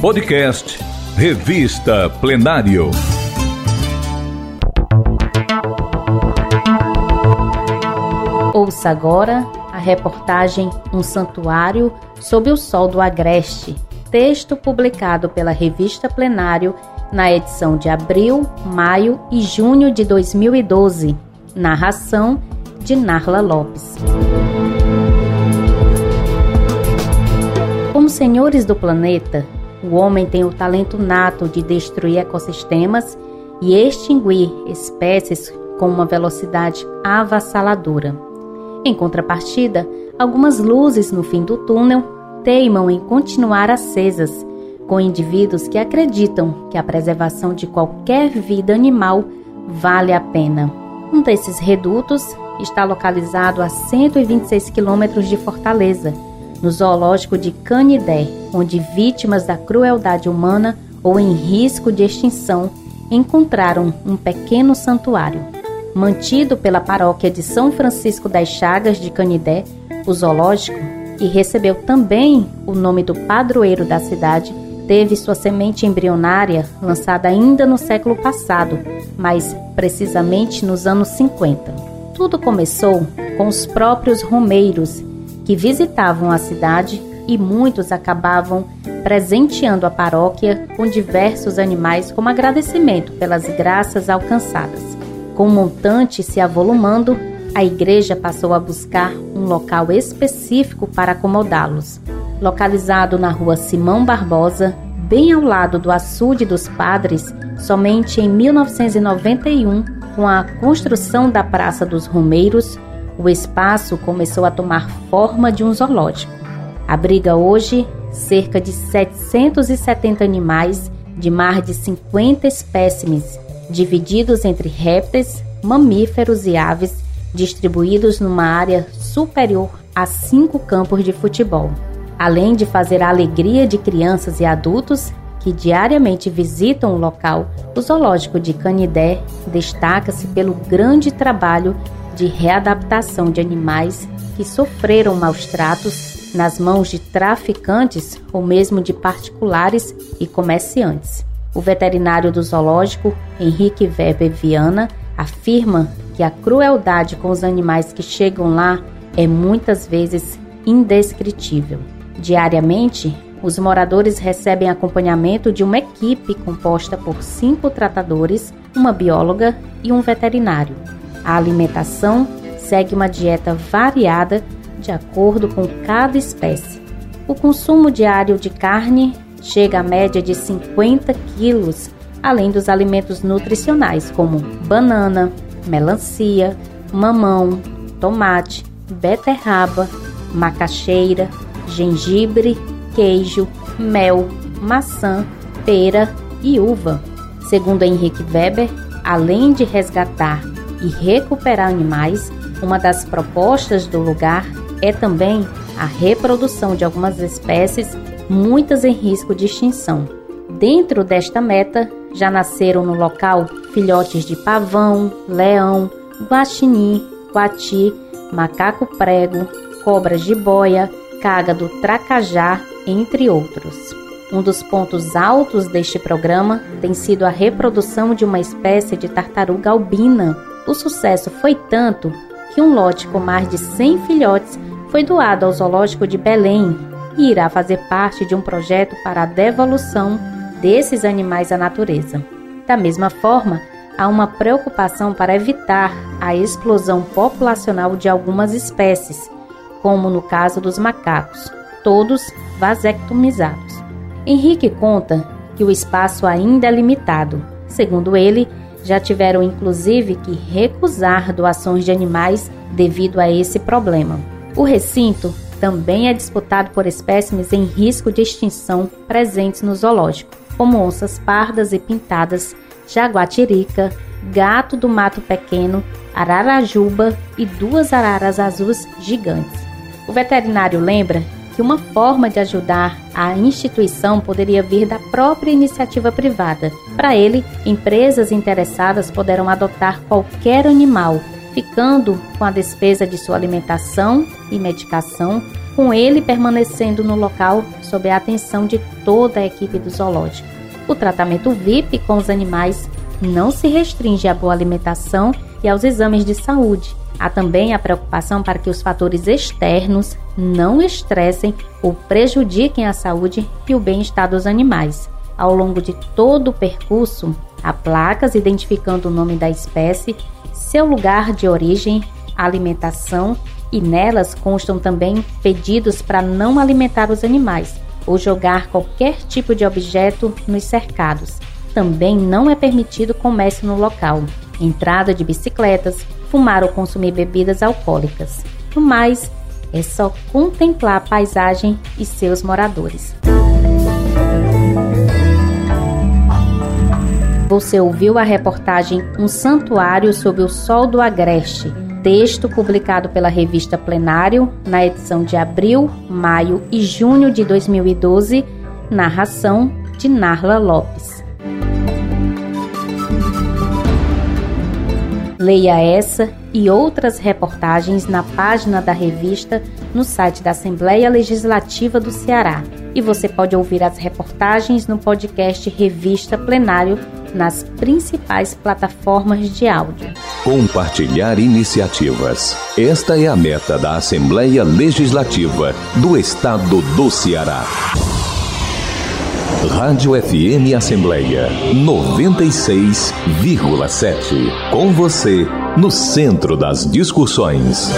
Podcast Revista Plenário. Ouça agora a reportagem Um Santuário sob o Sol do Agreste, texto publicado pela Revista Plenário na edição de abril, maio e junho de 2012. Narração de Narla Lopes. Como senhores do planeta, o homem tem o talento nato de destruir ecossistemas e extinguir espécies com uma velocidade avassaladora. Em contrapartida, algumas luzes no fim do túnel teimam em continuar acesas, com indivíduos que acreditam que a preservação de qualquer vida animal vale a pena. Um desses redutos está localizado a 126 quilômetros de Fortaleza no zoológico de Canidé, onde vítimas da crueldade humana ou em risco de extinção encontraram um pequeno santuário. Mantido pela paróquia de São Francisco das Chagas de Canidé, o zoológico, que recebeu também o nome do padroeiro da cidade, teve sua semente embrionária lançada ainda no século passado, mas precisamente nos anos 50. Tudo começou com os próprios romeiros que visitavam a cidade e muitos acabavam presenteando a paróquia com diversos animais como agradecimento pelas graças alcançadas. Com o montante se avolumando, a igreja passou a buscar um local específico para acomodá-los. Localizado na rua Simão Barbosa, bem ao lado do açude dos padres, somente em 1991, com a construção da Praça dos Romeiros, o espaço começou a tomar forma de um zoológico. Abriga hoje cerca de 770 animais de mais de 50 espécimes, divididos entre répteis, mamíferos e aves, distribuídos numa área superior a cinco campos de futebol. Além de fazer a alegria de crianças e adultos que diariamente visitam o local, o zoológico de Canidé destaca-se pelo grande trabalho de readaptação de animais que sofreram maus tratos nas mãos de traficantes ou mesmo de particulares e comerciantes. O veterinário do zoológico, Henrique Weber Viana, afirma que a crueldade com os animais que chegam lá é muitas vezes indescritível. Diariamente, os moradores recebem acompanhamento de uma equipe composta por cinco tratadores, uma bióloga e um veterinário. A alimentação segue uma dieta variada de acordo com cada espécie. O consumo diário de carne chega à média de 50 quilos, além dos alimentos nutricionais como banana, melancia, mamão, tomate, beterraba, macaxeira, gengibre, queijo, mel, maçã, pera e uva. Segundo Henrique Weber, além de resgatar e recuperar animais, uma das propostas do lugar é também a reprodução de algumas espécies, muitas em risco de extinção. Dentro desta meta, já nasceram no local filhotes de pavão, leão, guaxinim, coati, macaco prego, cobras de boia, cágado tracajá, entre outros. Um dos pontos altos deste programa tem sido a reprodução de uma espécie de tartaruga albina, o sucesso foi tanto que um lote com mais de 100 filhotes foi doado ao Zoológico de Belém e irá fazer parte de um projeto para a devolução desses animais à natureza. Da mesma forma, há uma preocupação para evitar a explosão populacional de algumas espécies, como no caso dos macacos, todos vasectomizados. Henrique conta que o espaço ainda é limitado. Segundo ele, já tiveram inclusive que recusar doações de animais devido a esse problema. O recinto também é disputado por espécimes em risco de extinção presentes no zoológico, como onças pardas e pintadas, jaguatirica, gato do mato pequeno, ararajuba e duas araras azuis gigantes. O veterinário lembra que uma forma de ajudar a instituição poderia vir da própria iniciativa privada. Para ele, empresas interessadas poderão adotar qualquer animal, ficando com a despesa de sua alimentação e medicação, com ele permanecendo no local sob a atenção de toda a equipe do zoológico. O tratamento VIP com os animais não se restringe à boa alimentação e aos exames de saúde. Há também a preocupação para que os fatores externos não estressem ou prejudiquem a saúde e o bem-estar dos animais. Ao longo de todo o percurso, há placas identificando o nome da espécie, seu lugar de origem, alimentação e nelas constam também pedidos para não alimentar os animais ou jogar qualquer tipo de objeto nos cercados. Também não é permitido comércio no local, entrada de bicicletas, fumar ou consumir bebidas alcoólicas. No mais, é só contemplar a paisagem e seus moradores. Você ouviu a reportagem Um Santuário sob o Sol do Agreste, texto publicado pela revista Plenário na edição de abril, maio e junho de 2012, narração de Narla Lopes. Leia essa e outras reportagens na página da revista no site da Assembleia Legislativa do Ceará. E você pode ouvir as reportagens no podcast Revista Plenário nas principais plataformas de áudio. Compartilhar iniciativas. Esta é a meta da Assembleia Legislativa do Estado do Ceará. Rádio FM Assembleia 96,7. Com você, no centro das discussões.